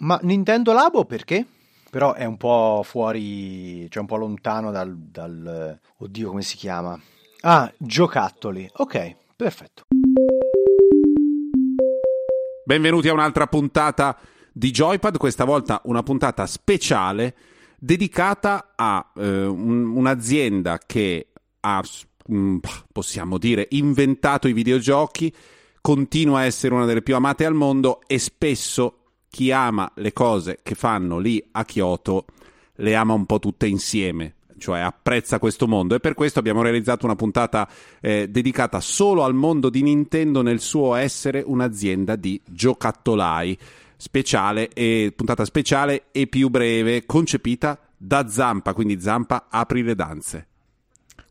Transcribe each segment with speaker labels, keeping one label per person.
Speaker 1: Ma Nintendo Labo perché? Però è un po' fuori, cioè un po' lontano dal, dal... Oddio, come si chiama? Ah, giocattoli. Ok, perfetto.
Speaker 2: Benvenuti a un'altra puntata di Joypad, questa volta una puntata speciale dedicata a eh, un, un'azienda che ha, mm, possiamo dire, inventato i videogiochi, continua a essere una delle più amate al mondo e spesso chi ama le cose che fanno lì a Kyoto le ama un po' tutte insieme cioè apprezza questo mondo. E per questo abbiamo realizzato una puntata eh, dedicata solo al mondo di Nintendo nel suo essere un'azienda di giocattolai. Speciale e puntata speciale e più breve concepita da Zampa quindi Zampa apri le danze.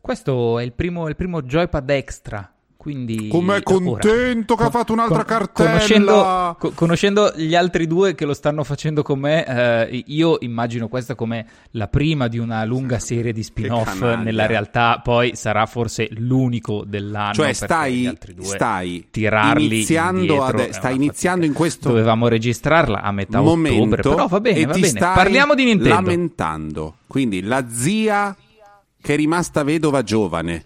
Speaker 3: Questo è il primo, il primo Joypad Extra quindi,
Speaker 2: Com'è contento ora, che ha fatto un'altra con, cartella?
Speaker 3: Conoscendo, co- conoscendo, gli altri due che lo stanno facendo con me, eh, io immagino questa come la prima di una lunga serie di spin-off. Nella realtà, poi sarà forse l'unico dell'anno.
Speaker 2: Cioè, stai, stai iniziando, ade- stai iniziando in questo
Speaker 3: Dovevamo registrarla a metà momento ottobre, però va bene, va bene. Parliamo di Nintendo.
Speaker 2: Lamentando. Quindi la zia che è rimasta vedova giovane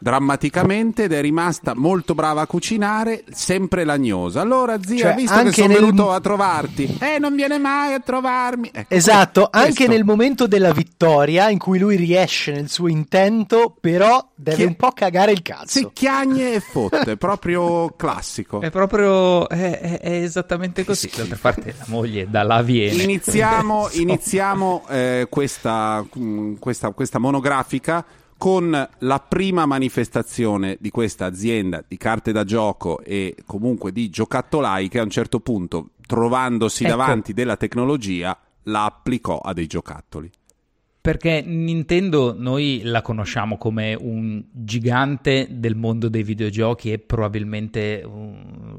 Speaker 2: drammaticamente ed è rimasta molto brava a cucinare, sempre lagnosa. Allora, zia, cioè, visto che sono nel... venuto a trovarti, eh, non viene mai a trovarmi.
Speaker 1: Ecco, esatto, anche nel momento della vittoria in cui lui riesce nel suo intento, però deve Chi... un po' cagare il cazzo.
Speaker 2: Si chiagne e fotte, proprio classico.
Speaker 3: È proprio, è, è, è esattamente così. D'altra parte la moglie da là viene.
Speaker 2: Iniziamo, iniziamo eh, questa, mm, questa, questa monografica con la prima manifestazione di questa azienda di carte da gioco e comunque di giocattolai che a un certo punto, trovandosi ecco. davanti della tecnologia, la applicò a dei giocattoli.
Speaker 3: Perché Nintendo noi la conosciamo come un gigante del mondo dei videogiochi e probabilmente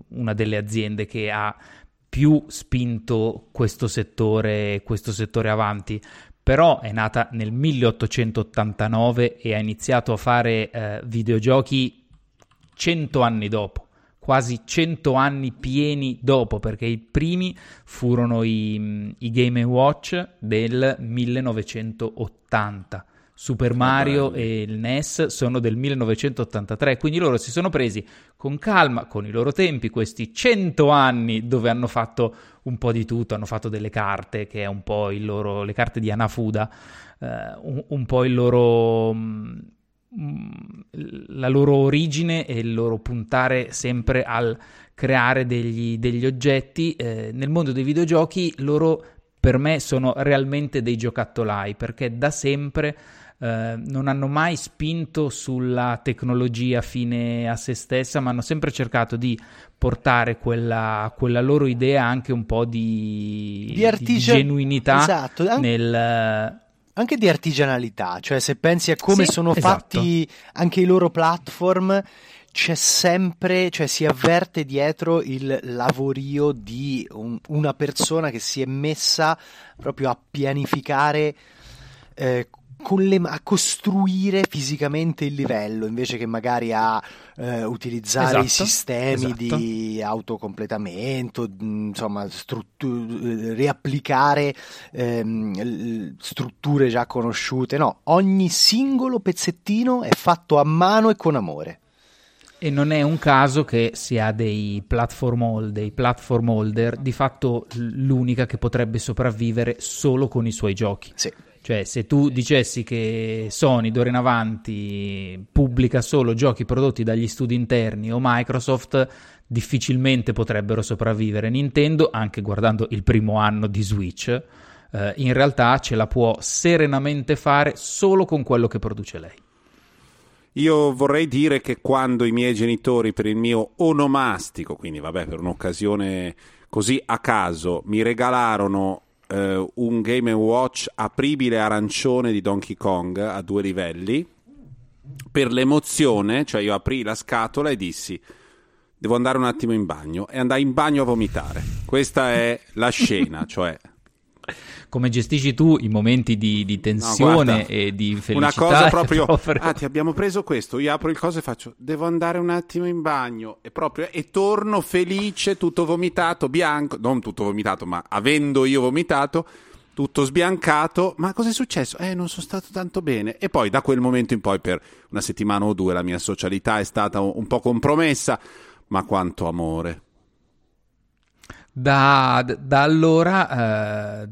Speaker 3: una delle aziende che ha più spinto questo settore, questo settore avanti però è nata nel 1889 e ha iniziato a fare eh, videogiochi cento anni dopo, quasi cento anni pieni dopo, perché i primi furono i, i Game Watch del 1980. Super Mario e il NES sono del 1983, quindi loro si sono presi con calma, con i loro tempi, questi 100 anni dove hanno fatto un po' di tutto, hanno fatto delle carte, che è un po' il loro, le carte di Anafuda, eh, un, un, po' il loro, mm, la loro origine e il loro puntare sempre al creare degli, degli oggetti. Eh, nel mondo dei videogiochi loro per me sono realmente dei giocattolai perché da sempre eh, non hanno mai spinto sulla tecnologia fine a se stessa, ma hanno sempre cercato di portare quella, quella loro idea anche un po' di, di, artigia- di genuinità esatto. An- nel
Speaker 1: anche di artigianalità, cioè se pensi a come sì, sono esatto. fatti anche i loro platform, c'è sempre, cioè si avverte dietro il lavorio di un, una persona che si è messa proprio a pianificare eh, le, a costruire fisicamente il livello invece che magari a eh, utilizzare esatto, i sistemi esatto. di autocompletamento, insomma, struttu- riapplicare ehm, strutture già conosciute. No, ogni singolo pezzettino è fatto a mano e con amore.
Speaker 3: E non è un caso che si ha dei platform holder, dei platform holder, di fatto l'unica che potrebbe sopravvivere solo con i suoi giochi.
Speaker 1: Sì.
Speaker 3: Cioè, se tu dicessi che Sony d'ora in avanti pubblica solo giochi prodotti dagli studi interni o Microsoft, difficilmente potrebbero sopravvivere. Nintendo, anche guardando il primo anno di Switch, eh, in realtà ce la può serenamente fare solo con quello che produce lei.
Speaker 2: Io vorrei dire che quando i miei genitori, per il mio onomastico, quindi vabbè, per un'occasione così a caso, mi regalarono eh, un Game Watch apribile arancione di Donkey Kong a due livelli. Per l'emozione, cioè io aprì la scatola e dissi devo andare un attimo in bagno e andai in bagno a vomitare. Questa è la scena, cioè
Speaker 3: come gestisci tu i momenti di, di tensione no, e di felicità.
Speaker 2: Una cosa proprio, proprio, ah ti abbiamo preso questo, io apro il coso e faccio, devo andare un attimo in bagno e, proprio, e torno felice, tutto vomitato, bianco, non tutto vomitato, ma avendo io vomitato, tutto sbiancato, ma cosa è successo? Eh, non sono stato tanto bene. E poi da quel momento in poi per una settimana o due la mia socialità è stata un po' compromessa, ma quanto amore.
Speaker 3: Da, da allora eh,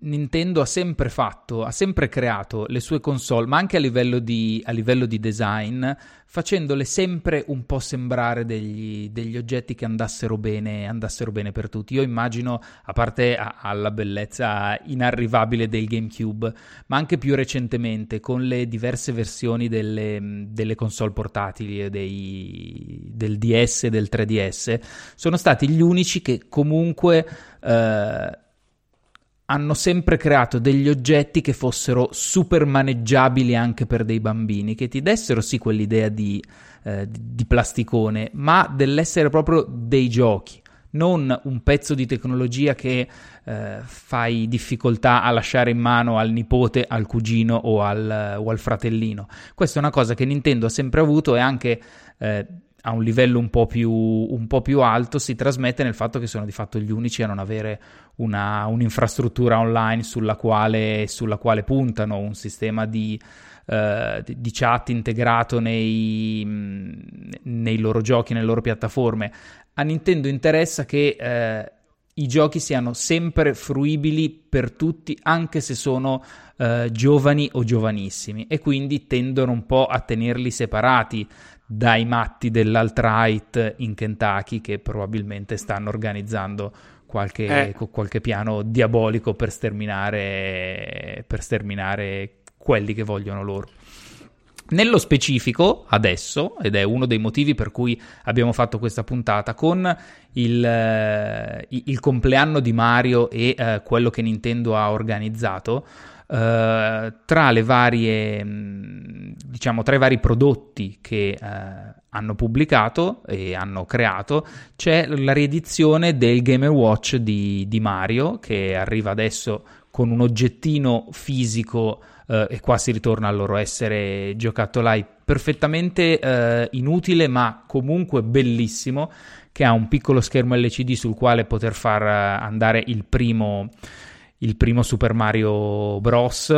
Speaker 3: Nintendo ha sempre fatto, ha sempre creato le sue console, ma anche a livello di, a livello di design, facendole sempre un po' sembrare degli, degli oggetti che andassero bene, andassero bene, per tutti. Io immagino, a parte alla bellezza inarrivabile del GameCube, ma anche più recentemente con le diverse versioni delle, delle console portatili, dei, del DS e del 3DS, sono stati gli unici che comunque... Eh, hanno sempre creato degli oggetti che fossero super maneggiabili anche per dei bambini, che ti dessero sì quell'idea di, eh, di plasticone, ma dell'essere proprio dei giochi, non un pezzo di tecnologia che eh, fai difficoltà a lasciare in mano al nipote, al cugino o al, o al, fratellino. Questa è una cosa che Nintendo ha sempre avuto e anche eh, a un livello un po, più, un po' più alto si trasmette nel fatto che sono di fatto gli unici a non avere una, un'infrastruttura online sulla quale, sulla quale puntano, un sistema di, uh, di chat integrato nei, nei, loro giochi, nelle loro piattaforme. A Nintendo interessa che uh, i giochi siano sempre fruibili per tutti, anche se sono uh, giovani o giovanissimi, e quindi tendono un po' a tenerli separati dai matti dell'alt-right in Kentucky che probabilmente stanno organizzando qualche, eh. qualche piano diabolico per sterminare, per sterminare quelli che vogliono loro. Nello specifico, adesso, ed è uno dei motivi per cui abbiamo fatto questa puntata, con il, eh, il compleanno di Mario e eh, quello che Nintendo ha organizzato, eh, tra le varie, mm, diciamo, tra i vari prodotti che uh, hanno pubblicato e hanno creato, c'è la riedizione del Game Watch di, di Mario che arriva adesso con un oggettino fisico uh, e qua si ritorna al loro essere giocattolai perfettamente inutile ma comunque bellissimo che ha un piccolo schermo LCD sul quale poter far andare il primo il primo Super Mario Bros.,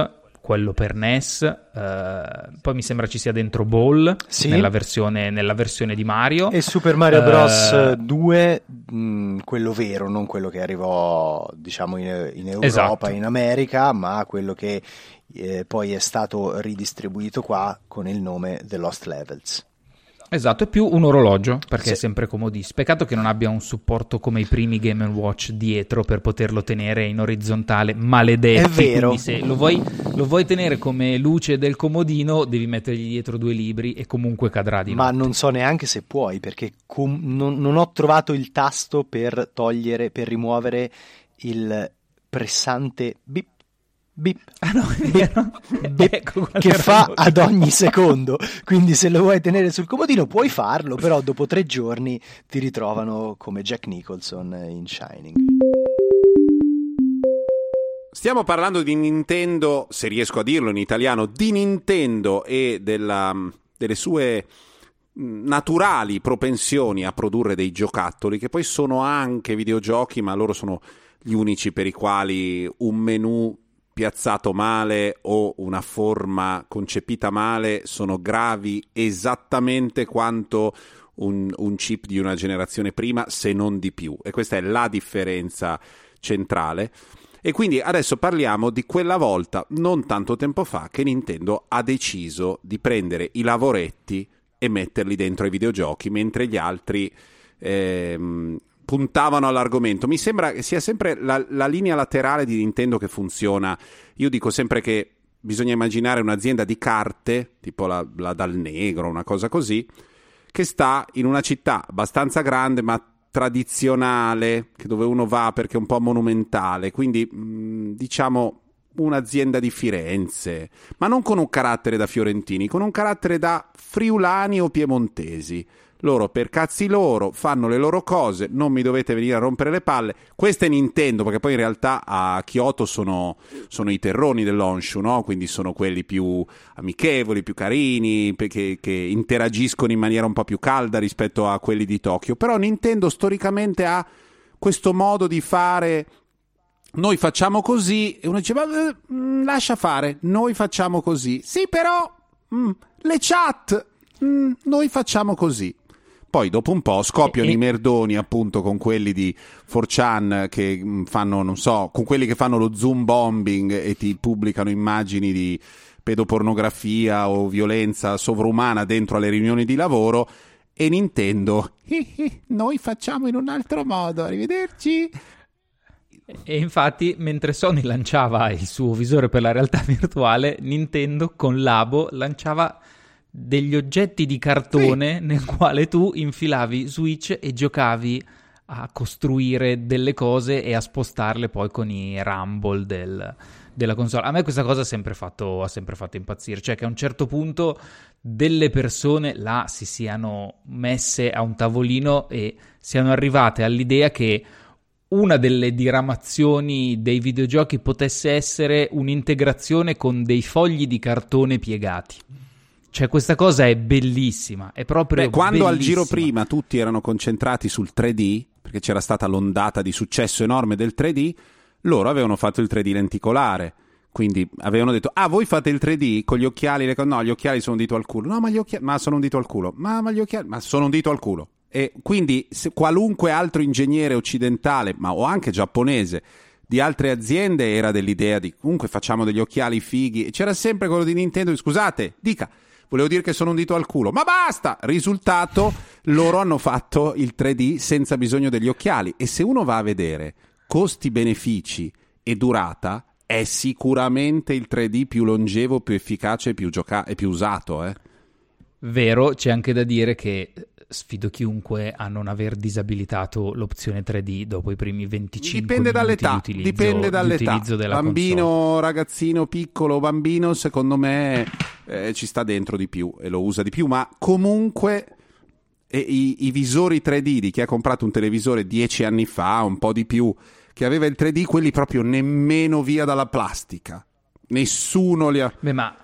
Speaker 3: quello per NES, eh, poi mi sembra ci sia dentro Ball sì. nella, versione, nella, versione, di Mario.
Speaker 1: E Super Mario Bros. Uh, 2, mh, quello vero, non quello che arrivò diciamo in, in Europa, esatto. in America, ma quello che eh, poi è stato ridistribuito qua con il nome The Lost Levels.
Speaker 3: Esatto, è più un orologio perché sì. è sempre comodissimo. Peccato che non abbia un supporto come i primi Game Watch dietro per poterlo tenere in orizzontale, maledetti.
Speaker 1: È vero.
Speaker 3: Quindi se lo vuoi, lo vuoi, tenere come luce del comodino, devi mettergli dietro due libri e comunque cadrà di
Speaker 1: Ma
Speaker 3: notte.
Speaker 1: non so neanche se puoi perché com- non, non ho trovato il tasto per togliere, per rimuovere il pressante bip Bip.
Speaker 3: Ah no,
Speaker 1: bip, bip, ecco che fa ad ogni secondo. Quindi se lo vuoi tenere sul comodino puoi farlo, però dopo tre giorni ti ritrovano come Jack Nicholson in Shining.
Speaker 2: Stiamo parlando di Nintendo, se riesco a dirlo in italiano, di Nintendo e della, delle sue naturali propensioni a produrre dei giocattoli che poi sono anche videogiochi, ma loro sono gli unici per i quali un menu piazzato male o una forma concepita male sono gravi esattamente quanto un, un, chip di una generazione prima, se non di più. E questa è la differenza centrale. E quindi adesso parliamo di quella volta, non tanto tempo fa, che Nintendo ha deciso di prendere i lavoretti e metterli dentro ai videogiochi, mentre gli altri ehm, puntavano all'argomento. Mi sembra che sia sempre la, la, linea laterale di Nintendo che funziona. Io dico sempre che bisogna immaginare un'azienda di carte, tipo la, la Dal Negro, una cosa così, che sta in una città abbastanza grande ma tradizionale, dove uno va perché è un po' monumentale, quindi mh, diciamo un'azienda di Firenze, ma non con un carattere da fiorentini, con un carattere da friulani o piemontesi loro per cazzi loro fanno le loro cose, non mi dovete venire a rompere le palle. Questa è Nintendo, perché poi in realtà a Kyoto sono, sono i terroni dell'Onshu, no? quindi sono quelli più amichevoli, più carini, che, che interagiscono in maniera un po' più calda rispetto a quelli di Tokyo. Però Nintendo storicamente ha questo modo di fare noi facciamo così e uno dice ma eh, mm, lascia fare noi facciamo così sì però mm, le chat mm, noi facciamo così poi dopo un po' scoppiano e... i merdoni appunto con quelli di 4chan che mm, fanno, non so, con quelli che fanno lo zoom bombing e ti pubblicano immagini di pedopornografia o violenza sovrumana dentro alle riunioni di lavoro e Nintendo noi facciamo in un altro modo, arrivederci.
Speaker 3: E infatti, mentre Sony lanciava il suo visore per la realtà virtuale, Nintendo con Labo lanciava degli oggetti di cartone sì. nel quale tu infilavi Switch e giocavi a costruire delle cose e a spostarle poi con i rumble del, della console. A me questa cosa ha sempre, fatto, ha sempre fatto impazzire, cioè che a un certo punto delle persone là si siano messe a un tavolino e siano arrivate all'idea che una delle diramazioni dei videogiochi potesse essere un'integrazione con dei fogli di cartone piegati. Cioè, questa cosa è bellissima. È proprio. Beh,
Speaker 2: quando
Speaker 3: bellissima.
Speaker 2: al giro prima tutti erano concentrati sul 3D, perché c'era stata l'ondata di successo enorme del 3D, loro avevano fatto il 3D lenticolare. Quindi avevano detto: Ah, voi fate il 3D con gli occhiali? No, gli occhiali sono un dito al culo. No, ma gli occhiali. Ma sono un dito al culo. Ma, ma gli occhiali. Ma sono un dito al culo. E quindi qualunque altro ingegnere occidentale, ma o anche giapponese, di altre aziende era dell'idea di comunque facciamo degli occhiali fighi. E c'era sempre quello di Nintendo. Scusate, dica volevo dire che sono un dito al culo, ma basta! Risultato, loro hanno fatto il 3D senza bisogno degli occhiali e se uno va a vedere costi-benefici e durata, è sicuramente il 3D più longevo, più efficace più, gioca- e più usato. Eh.
Speaker 3: Vero, c'è anche da dire che sfido chiunque a non aver disabilitato l'opzione 3D dopo i primi 25
Speaker 2: dipende dall'età,
Speaker 3: di
Speaker 2: dipende dall'età. bambino,
Speaker 3: console.
Speaker 2: ragazzino piccolo, bambino, secondo me eh, ci sta dentro di più e lo usa di più, ma comunque eh, i, i, visori 3D di chi ha comprato un televisore 10 anni fa, un po' di più, che aveva il 3D, quelli proprio nemmeno via dalla plastica. Nessuno li ha...
Speaker 3: Beh, ma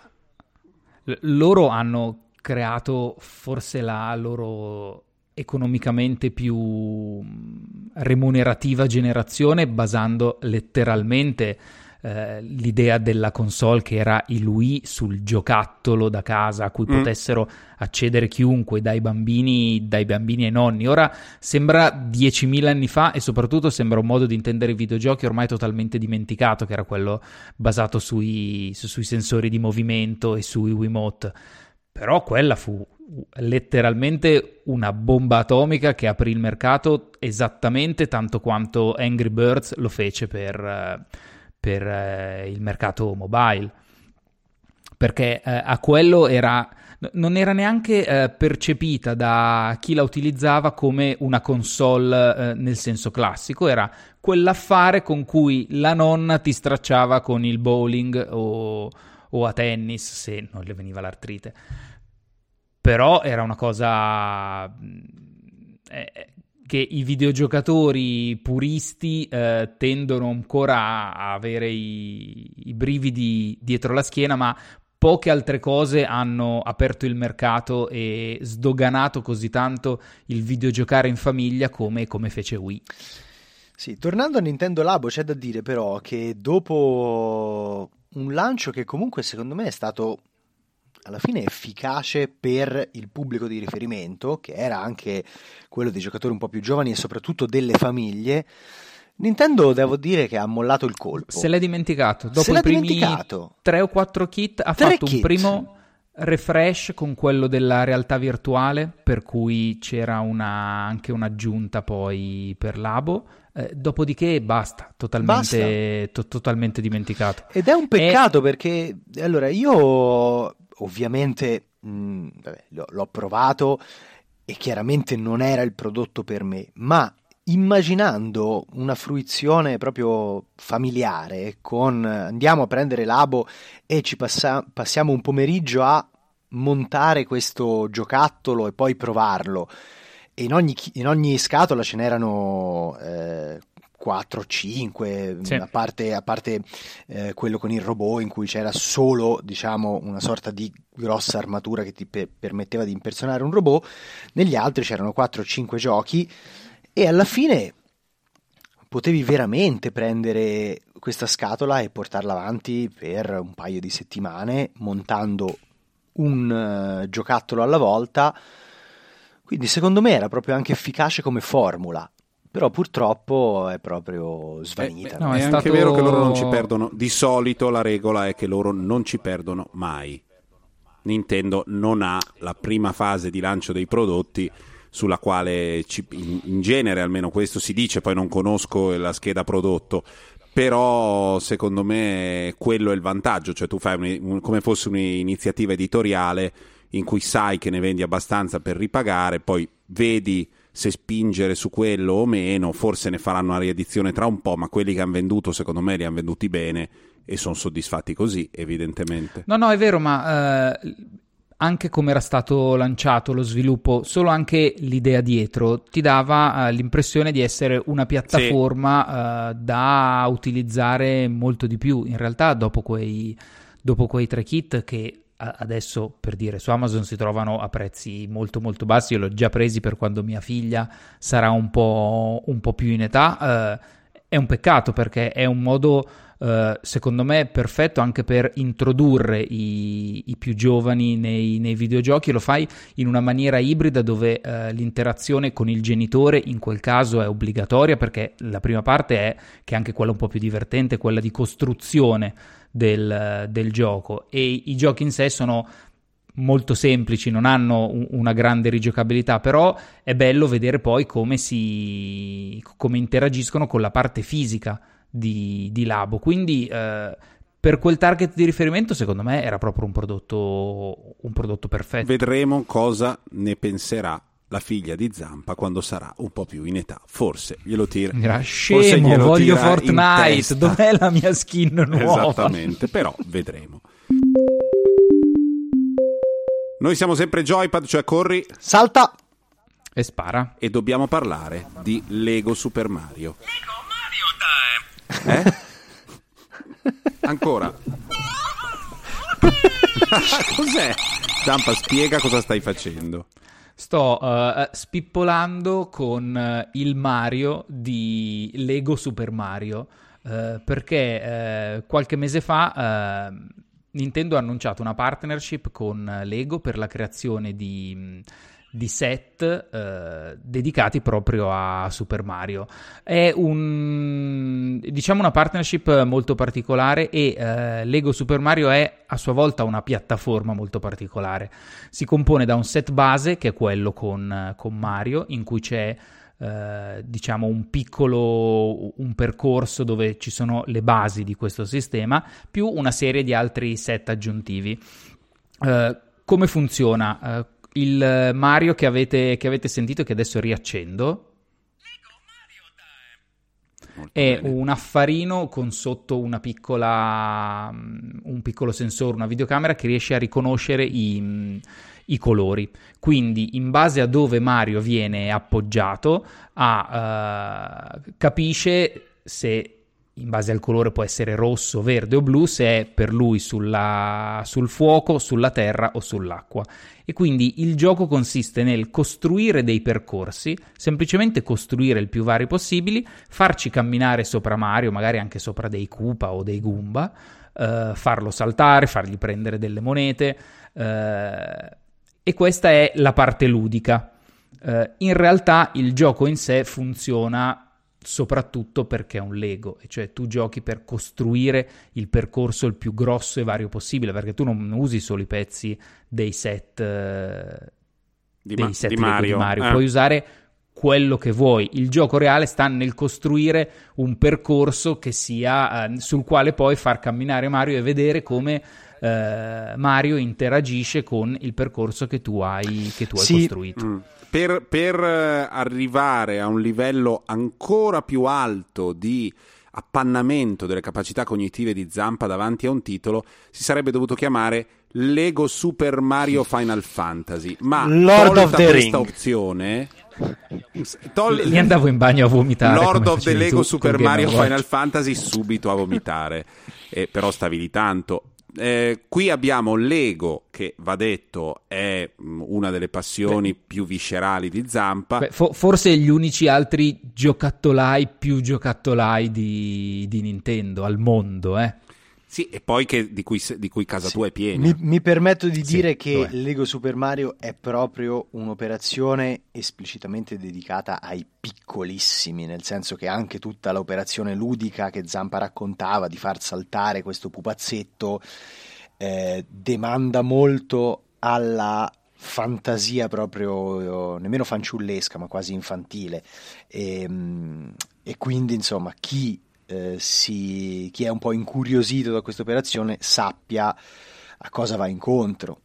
Speaker 3: loro hanno creato forse la loro economicamente più mm, remunerativa generazione basando letteralmente eh, l'idea della console che era il Wii sul giocattolo da casa a cui mm. potessero accedere chiunque, dai bambini, dai bambini ai nonni. Ora sembra 10.000 anni fa e soprattutto sembra un modo di intendere i videogiochi ormai totalmente dimenticato, che era quello basato sui, su, sui sensori di movimento e sui Wiimote. Però quella fu letteralmente una bomba atomica che aprì il mercato esattamente tanto quanto Angry Birds lo fece per, per eh, il mercato mobile. Perché eh, a quello era non era neanche eh, percepita da chi la utilizzava come una console eh, nel senso classico, era quell'affare con cui la nonna ti stracciava con il bowling o, o a tennis se non le veniva l'artrite. Però era una cosa eh, che i videogiocatori puristi eh, tendono ancora a avere i, i brividi dietro la schiena, ma poche altre cose hanno aperto il mercato e sdoganato così tanto il videogiocare in famiglia come, come fece Wii.
Speaker 1: Sì, tornando a Nintendo Labo, c'è da dire però che dopo un lancio che comunque secondo me è stato alla fine efficace per il pubblico di riferimento, che era anche quello dei giocatori un po' più giovani e soprattutto delle famiglie. Nintendo devo dire che ha mollato il colpo.
Speaker 3: Se l'è dimenticato. Dopo i primi dimenticato. 3 o 4 kit ha fatto kit. un primo refresh con quello della realtà virtuale, per cui c'era una, anche un'aggiunta poi per Labo eh, dopodiché basta, totalmente, basta. To- totalmente dimenticato.
Speaker 1: Ed è un peccato e... perché, allora, io ovviamente mh, mm, vabbè, l'ho, l'ho provato e chiaramente non era il prodotto per me, ma immaginando una fruizione proprio familiare con andiamo a prendere l'abo e ci passa, passiamo un pomeriggio a montare questo giocattolo e poi provarlo. In ogni, in ogni scatola ce n'erano eh, 4, 5, sì. a parte, a parte eh, quello con il robot in cui c'era solo diciamo, una sorta di grossa armatura che ti pe- permetteva di impersonare un robot, negli altri c'erano 4 o 5 giochi e alla fine potevi veramente prendere questa scatola e portarla avanti per un paio di settimane montando un uh, giocattolo alla volta. Quindi secondo me era proprio anche efficace come formula però purtroppo è proprio svanita.
Speaker 2: Eh, no, è, è anche vero che loro non ci perdono. Di solito la regola è che loro non ci perdono mai. Nintendo non ha la prima fase di lancio dei prodotti sulla quale ci, in, in, genere almeno questo si dice, poi non conosco la scheda prodotto, però secondo me quello è il vantaggio, cioè tu fai un, un, come fosse un'iniziativa editoriale in cui sai che ne vendi abbastanza per ripagare, poi vedi se spingere su quello o meno, forse ne faranno una riedizione tra un po', ma quelli che hanno venduto secondo me li hanno venduti bene e sono soddisfatti così, evidentemente.
Speaker 3: No, no, è vero, ma eh, anche come era stato lanciato lo sviluppo, solo anche l'idea dietro ti dava eh, l'impressione di essere una piattaforma sì. eh, da utilizzare molto di più. In realtà, dopo quei, dopo quei tre kit che adesso per dire su Amazon si trovano a prezzi molto molto bassi, io l'ho già presi per quando mia figlia sarà un po', un po più in età, eh, è un peccato perché è un modo Uh, secondo me perfetto anche per introdurre i, i più giovani nei, nei, videogiochi. Lo fai in una maniera ibrida dove uh, l'interazione con il genitore in quel caso è obbligatoria perché la prima parte è che è anche quella un po' più divertente, quella di costruzione del, del gioco e i giochi in sé sono molto semplici, non hanno un, una grande rigiocabilità, però è bello vedere poi come si come interagiscono con la parte fisica di, di Labo. Quindi eh, per quel target di riferimento, secondo me era proprio un prodotto, un prodotto perfetto.
Speaker 2: Vedremo cosa ne penserà la figlia di Zampa quando sarà un po' più in età. Forse glielo tira.
Speaker 3: Era scemo, glielo voglio Fortnite. Dov'è la mia skin nuova?
Speaker 2: Esattamente, però vedremo. Noi siamo sempre Joypad, cioè corri,
Speaker 1: salta
Speaker 3: e spara.
Speaker 2: E dobbiamo parlare di Lego Super Mario.
Speaker 4: Lego Mario
Speaker 2: Time. Eh? Ancora. Cos'è? Zampa, spiega cosa stai facendo.
Speaker 3: Sto uh, spippolando con uh, il Mario di Lego Super Mario uh, perché qualche mese fa Nintendo ha annunciato una partnership con Lego per la creazione di di set eh, dedicati proprio a Super Mario. È un, diciamo una partnership molto particolare e eh, Lego Super Mario è a sua volta una piattaforma molto particolare. Si compone da un set base che è quello con, con Mario in cui c'è eh, diciamo un piccolo un percorso dove ci sono le basi di questo sistema più una serie di altri set aggiuntivi. Uh, come funziona? Il Mario che avete, che avete sentito che adesso riaccendo. È bene. un affarino con sotto una piccola, un piccolo sensore, una videocamera che riesce a riconoscere i, i colori. Quindi, in base a dove Mario viene appoggiato, a, uh, capisce se in base al colore può essere rosso, verde o blu, se è per lui sulla, sul fuoco, sulla terra o sull'acqua. E quindi il gioco consiste nel costruire dei percorsi, semplicemente costruire il più vari possibili, farci camminare sopra Mario, magari anche sopra dei Koopa o dei Goomba, eh, farlo saltare, fargli prendere delle monete. Eh, e questa è la parte ludica. Uh, in realtà il gioco in sé funziona soprattutto perché è un Lego, e cioè tu giochi per costruire il percorso il più grosso e vario possibile, perché tu non usi solo i pezzi dei set, uh,
Speaker 2: di, dei
Speaker 3: ma- set
Speaker 2: di Mario,
Speaker 3: di Mario. Eh. puoi usare quello che vuoi. Il gioco reale sta nel costruire un percorso che sia eh, sul quale poi far camminare Mario e vedere come eh, Mario interagisce con il percorso che tu hai, che tu hai sì. costruito. Mm.
Speaker 2: Per, per eh, arrivare a un livello ancora più alto di appannamento delle capacità cognitive di Zampa davanti a un titolo, si sarebbe dovuto chiamare Lego Super Mario Final Fantasy. Ma
Speaker 1: Lord of the
Speaker 2: questa
Speaker 1: Ring.
Speaker 2: opzione,
Speaker 3: tol- Lì andavo in bagno a vomitare.
Speaker 2: Lord of the Lego Super Mario Final Fantasy subito a vomitare. eh, però stavi lì tanto. Eh, qui abbiamo Lego, che va detto è mm, una delle passioni Beh. più viscerali di Zampa.
Speaker 3: Beh, fo- forse gli unici altri giocattolai più giocattolai di, di Nintendo al mondo, eh.
Speaker 2: Sì, e poi che, di, cui, di, cui, casa sì. tua è piena.
Speaker 1: Mi, mi permetto di sì, dire che Lego Super Mario è proprio un'operazione esplicitamente dedicata ai piccolissimi, nel senso che anche tutta l'operazione ludica che Zampa raccontava di far saltare questo pupazzetto eh, demanda molto alla fantasia proprio nemmeno fanciullesca ma quasi infantile e, ehm, e quindi insomma chi eh, si, chi è un po' incuriosito da questa operazione sappia a cosa va incontro.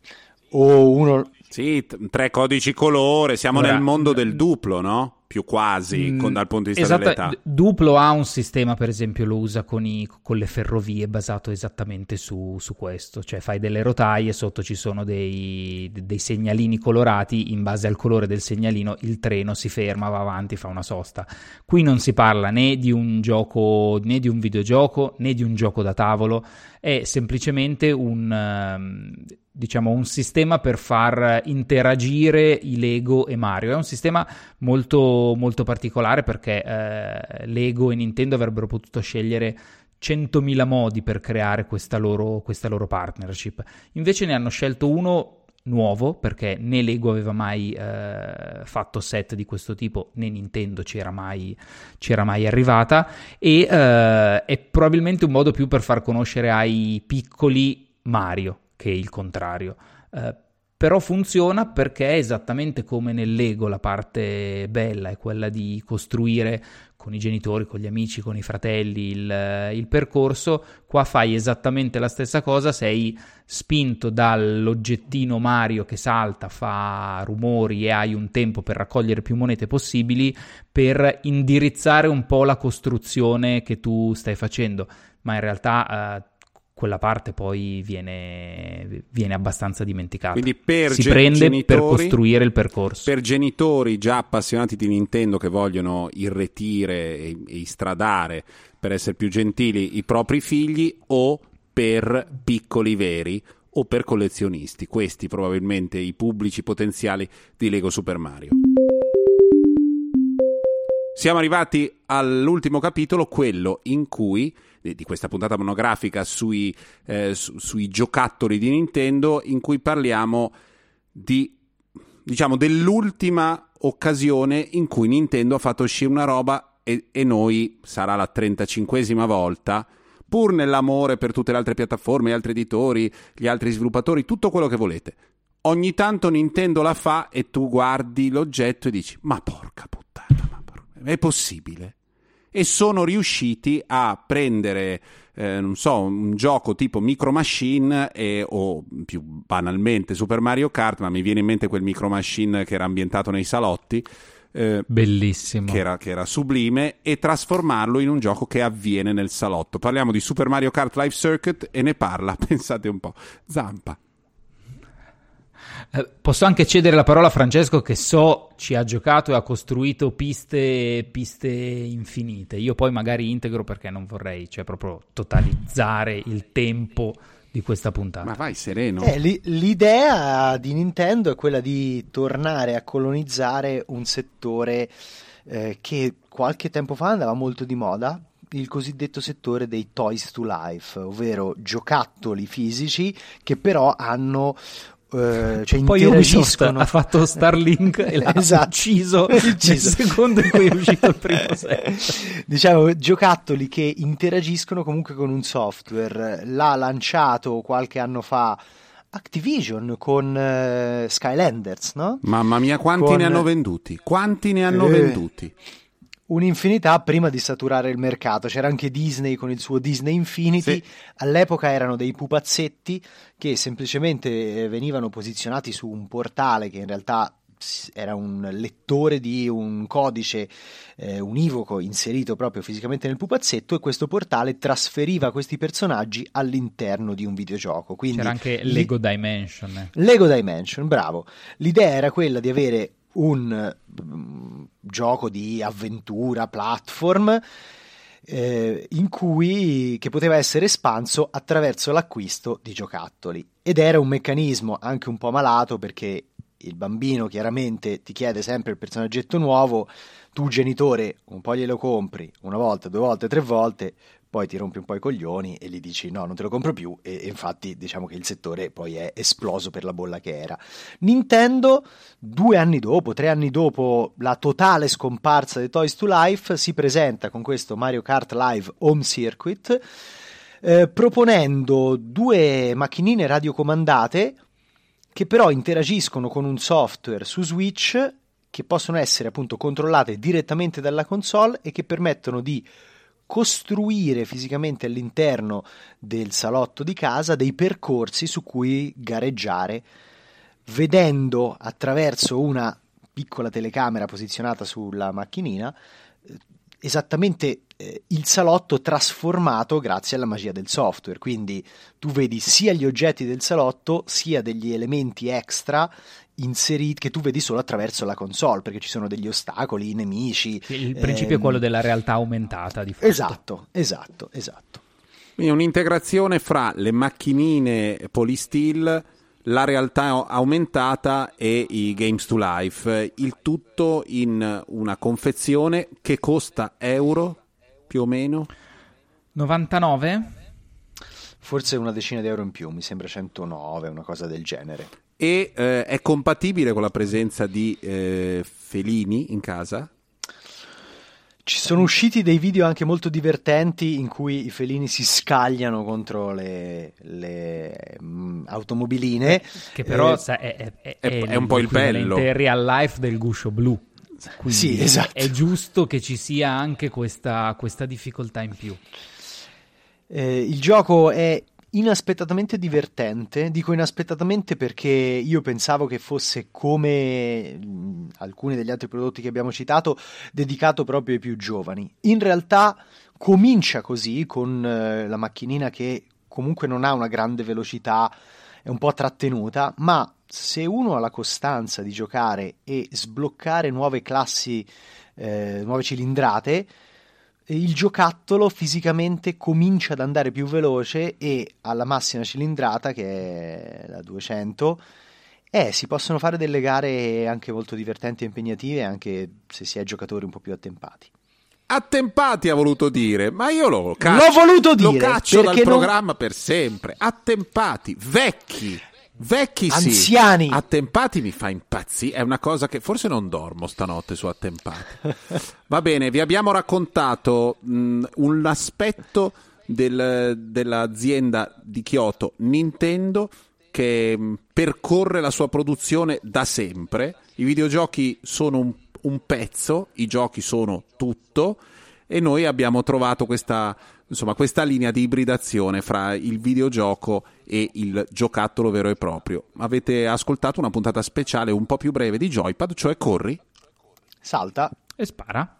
Speaker 1: O uno...
Speaker 2: Sì, tre codici colore, siamo Ora, nel mondo del duplo, no? Più quasi mm, con, dal punto di vista esatto, dell'età.
Speaker 3: Duplo ha un sistema, per esempio, lo usa con, i, con le ferrovie basato esattamente su, su, questo, cioè fai delle rotaie, sotto ci sono dei, dei, segnalini colorati, in base al colore del segnalino il treno si ferma, va avanti, fa una sosta. Qui non si parla né di un gioco, né di un videogioco, né di un gioco da tavolo, è semplicemente un... Um, diciamo, un sistema per far interagire i Lego e Mario. È un sistema molto, molto particolare perché eh, Lego e Nintendo avrebbero potuto scegliere 100.000 modi per creare questa loro, questa loro partnership. Invece ne hanno scelto uno nuovo perché né Lego aveva mai eh, fatto set di questo tipo né Nintendo c'era mai, c'era mai arrivata e eh, è probabilmente un modo più per far conoscere ai piccoli Mario che il contrario. Eh, però funziona perché è esattamente come nel Lego la parte bella è quella di costruire con i genitori, con gli amici, con i fratelli il, il, percorso, qua fai esattamente la stessa cosa, sei spinto dall'oggettino Mario che salta, fa rumori e hai un tempo per raccogliere più monete possibili per indirizzare un po' la costruzione che tu stai facendo, ma in realtà eh, quella parte poi viene, viene abbastanza dimenticata.
Speaker 2: Quindi per
Speaker 3: si gen- prende genitori, per costruire il percorso.
Speaker 2: Per genitori già appassionati di Nintendo che vogliono irretire e, e istradare per essere più gentili i propri figli o per piccoli veri o per collezionisti. Questi probabilmente i pubblici potenziali di Lego Super Mario. Siamo arrivati all'ultimo capitolo, quello in cui di questa puntata monografica sui, eh, su, sui giocattoli di Nintendo in cui parliamo di diciamo dell'ultima occasione in cui Nintendo ha fatto uscire una roba e, e noi sarà la 35esima volta pur nell'amore per tutte le altre piattaforme, gli altri editori, gli altri sviluppatori, tutto quello che volete. Ogni tanto Nintendo la fa e tu guardi l'oggetto e dici: Ma porca puttana, ma porca... è possibile? E sono riusciti a prendere eh, non so, un gioco tipo Micro Machine e, o più banalmente Super Mario Kart, ma mi viene in mente quel Micro Machine che era ambientato nei salotti.
Speaker 3: Eh, Bellissimo.
Speaker 2: Che era, che era, sublime, e trasformarlo in un gioco che avviene nel salotto. Parliamo di Super Mario Kart Live Circuit e ne parla, pensate un po', Zampa.
Speaker 3: Eh, posso anche cedere la parola a Francesco che so ci ha giocato e ha costruito piste, piste infinite. Io poi magari integro perché non vorrei, cioè proprio totalizzare il tempo di questa puntata.
Speaker 2: Ma vai sereno.
Speaker 1: Eh, l'idea di Nintendo è quella di tornare a colonizzare un settore eh, che qualche tempo fa andava molto di moda, il cosiddetto settore dei toys to life, ovvero giocattoli fisici che però hanno Cioè
Speaker 3: poi Ubisoft ha fatto Starlink e l'ha esatto. ucciso, ucciso. nel secondo in cui è uscito il primo set
Speaker 1: diciamo giocattoli che interagiscono comunque con un software l'ha lanciato qualche anno fa Activision con uh, Skylanders, no?
Speaker 2: Mamma mia, quanti con... ne hanno venduti? Quanti ne hanno eh, venduti?
Speaker 1: Un'infinità prima di saturare il mercato. C'era anche Disney con il suo Disney Infinity. Sì. All'epoca erano dei pupazzetti che semplicemente eh, venivano posizionati su un portale che in realtà era un lettore di un codice eh, univoco inserito proprio fisicamente nel pupazzetto e questo portale trasferiva questi personaggi all'interno di un videogioco. Quindi
Speaker 3: C'era anche Lego Dimension.
Speaker 1: Lego Dimension, bravo. L'idea era quella di avere un gioco di avventura, platform, eh, in cui, che poteva essere espanso attraverso l'acquisto di giocattoli. Ed era un meccanismo anche un po' malato perché il bambino chiaramente ti chiede sempre il personaggetto nuovo, tu genitore un po' glielo compri una volta, due volte, tre volte, poi ti rompi un po' i coglioni e gli dici no, non te lo compro più e, e, infatti diciamo che il settore poi è esploso per la bolla che era. Nintendo, due anni dopo, tre anni dopo la totale scomparsa di Toys to Life, si presenta con questo Mario Kart Live Home Circuit eh, proponendo due macchinine radiocomandate che però interagiscono con un software su Switch che possono essere appunto controllate direttamente dalla console e che permettono di costruire fisicamente all'interno del salotto di casa dei percorsi su cui gareggiare, vedendo attraverso una piccola telecamera posizionata sulla macchinina eh, esattamente eh, il salotto trasformato grazie alla magia del software. Quindi tu vedi sia gli oggetti del salotto sia degli elementi extra inseriti che tu vedi solo attraverso la console perché ci sono degli ostacoli, i nemici.
Speaker 3: Il principio ehm... è quello della realtà aumentata di fatto.
Speaker 1: Esatto, esatto, esatto.
Speaker 2: Quindi un'integrazione fra le macchinine Polysteel la realtà aumentata e i Games to Life, il tutto in una confezione che costa euro più o meno?
Speaker 3: 99?
Speaker 1: Forse una decina di euro in più, mi sembra 109, una cosa del genere.
Speaker 2: E eh, è compatibile con la presenza di eh, felini in casa?
Speaker 1: Ci sono usciti dei video anche molto divertenti in cui i felini si scagliano contro le, le um, automobiline.
Speaker 3: Che però eh, sa, è, è, è,
Speaker 2: è, un po' il bello.
Speaker 3: È real life del guscio blu. Quindi
Speaker 1: sì, esatto.
Speaker 3: È giusto che ci sia anche questa, questa difficoltà in più.
Speaker 1: Eh, il gioco è inaspettatamente divertente. Dico inaspettatamente perché io pensavo che fosse come alcuni degli altri prodotti che abbiamo citato, dedicato proprio ai più giovani. In realtà comincia così con eh, la macchinina che comunque non ha una grande velocità, è un po' trattenuta, ma se uno ha la costanza di giocare e sbloccare nuove classi, eh, nuove cilindrate, il giocattolo fisicamente comincia ad andare più veloce e alla massima cilindrata, che è la 200, eh, si possono fare delle gare anche molto divertenti e impegnative, anche se si è giocatori un po' più attempati.
Speaker 2: Attempati ha voluto dire, ma io lo caccio,
Speaker 1: L'ho voluto dire,
Speaker 2: lo caccio dal non... programma per sempre. Attempati, vecchi. Vecchi
Speaker 1: Anziani.
Speaker 2: sì, attempati mi fa impazzire. È una cosa che forse non dormo stanotte su attempati. Va bene, vi abbiamo raccontato mh, un aspetto del, dell'azienda di Kyoto Nintendo che mh, percorre la sua produzione da sempre. I videogiochi sono un, un pezzo, i giochi sono tutto e noi abbiamo trovato questa insomma, questa linea di ibridazione fra il videogioco e il giocattolo vero e proprio. Avete ascoltato una puntata speciale un po' più breve di Joypad, cioè corri,
Speaker 1: salta
Speaker 3: e spara.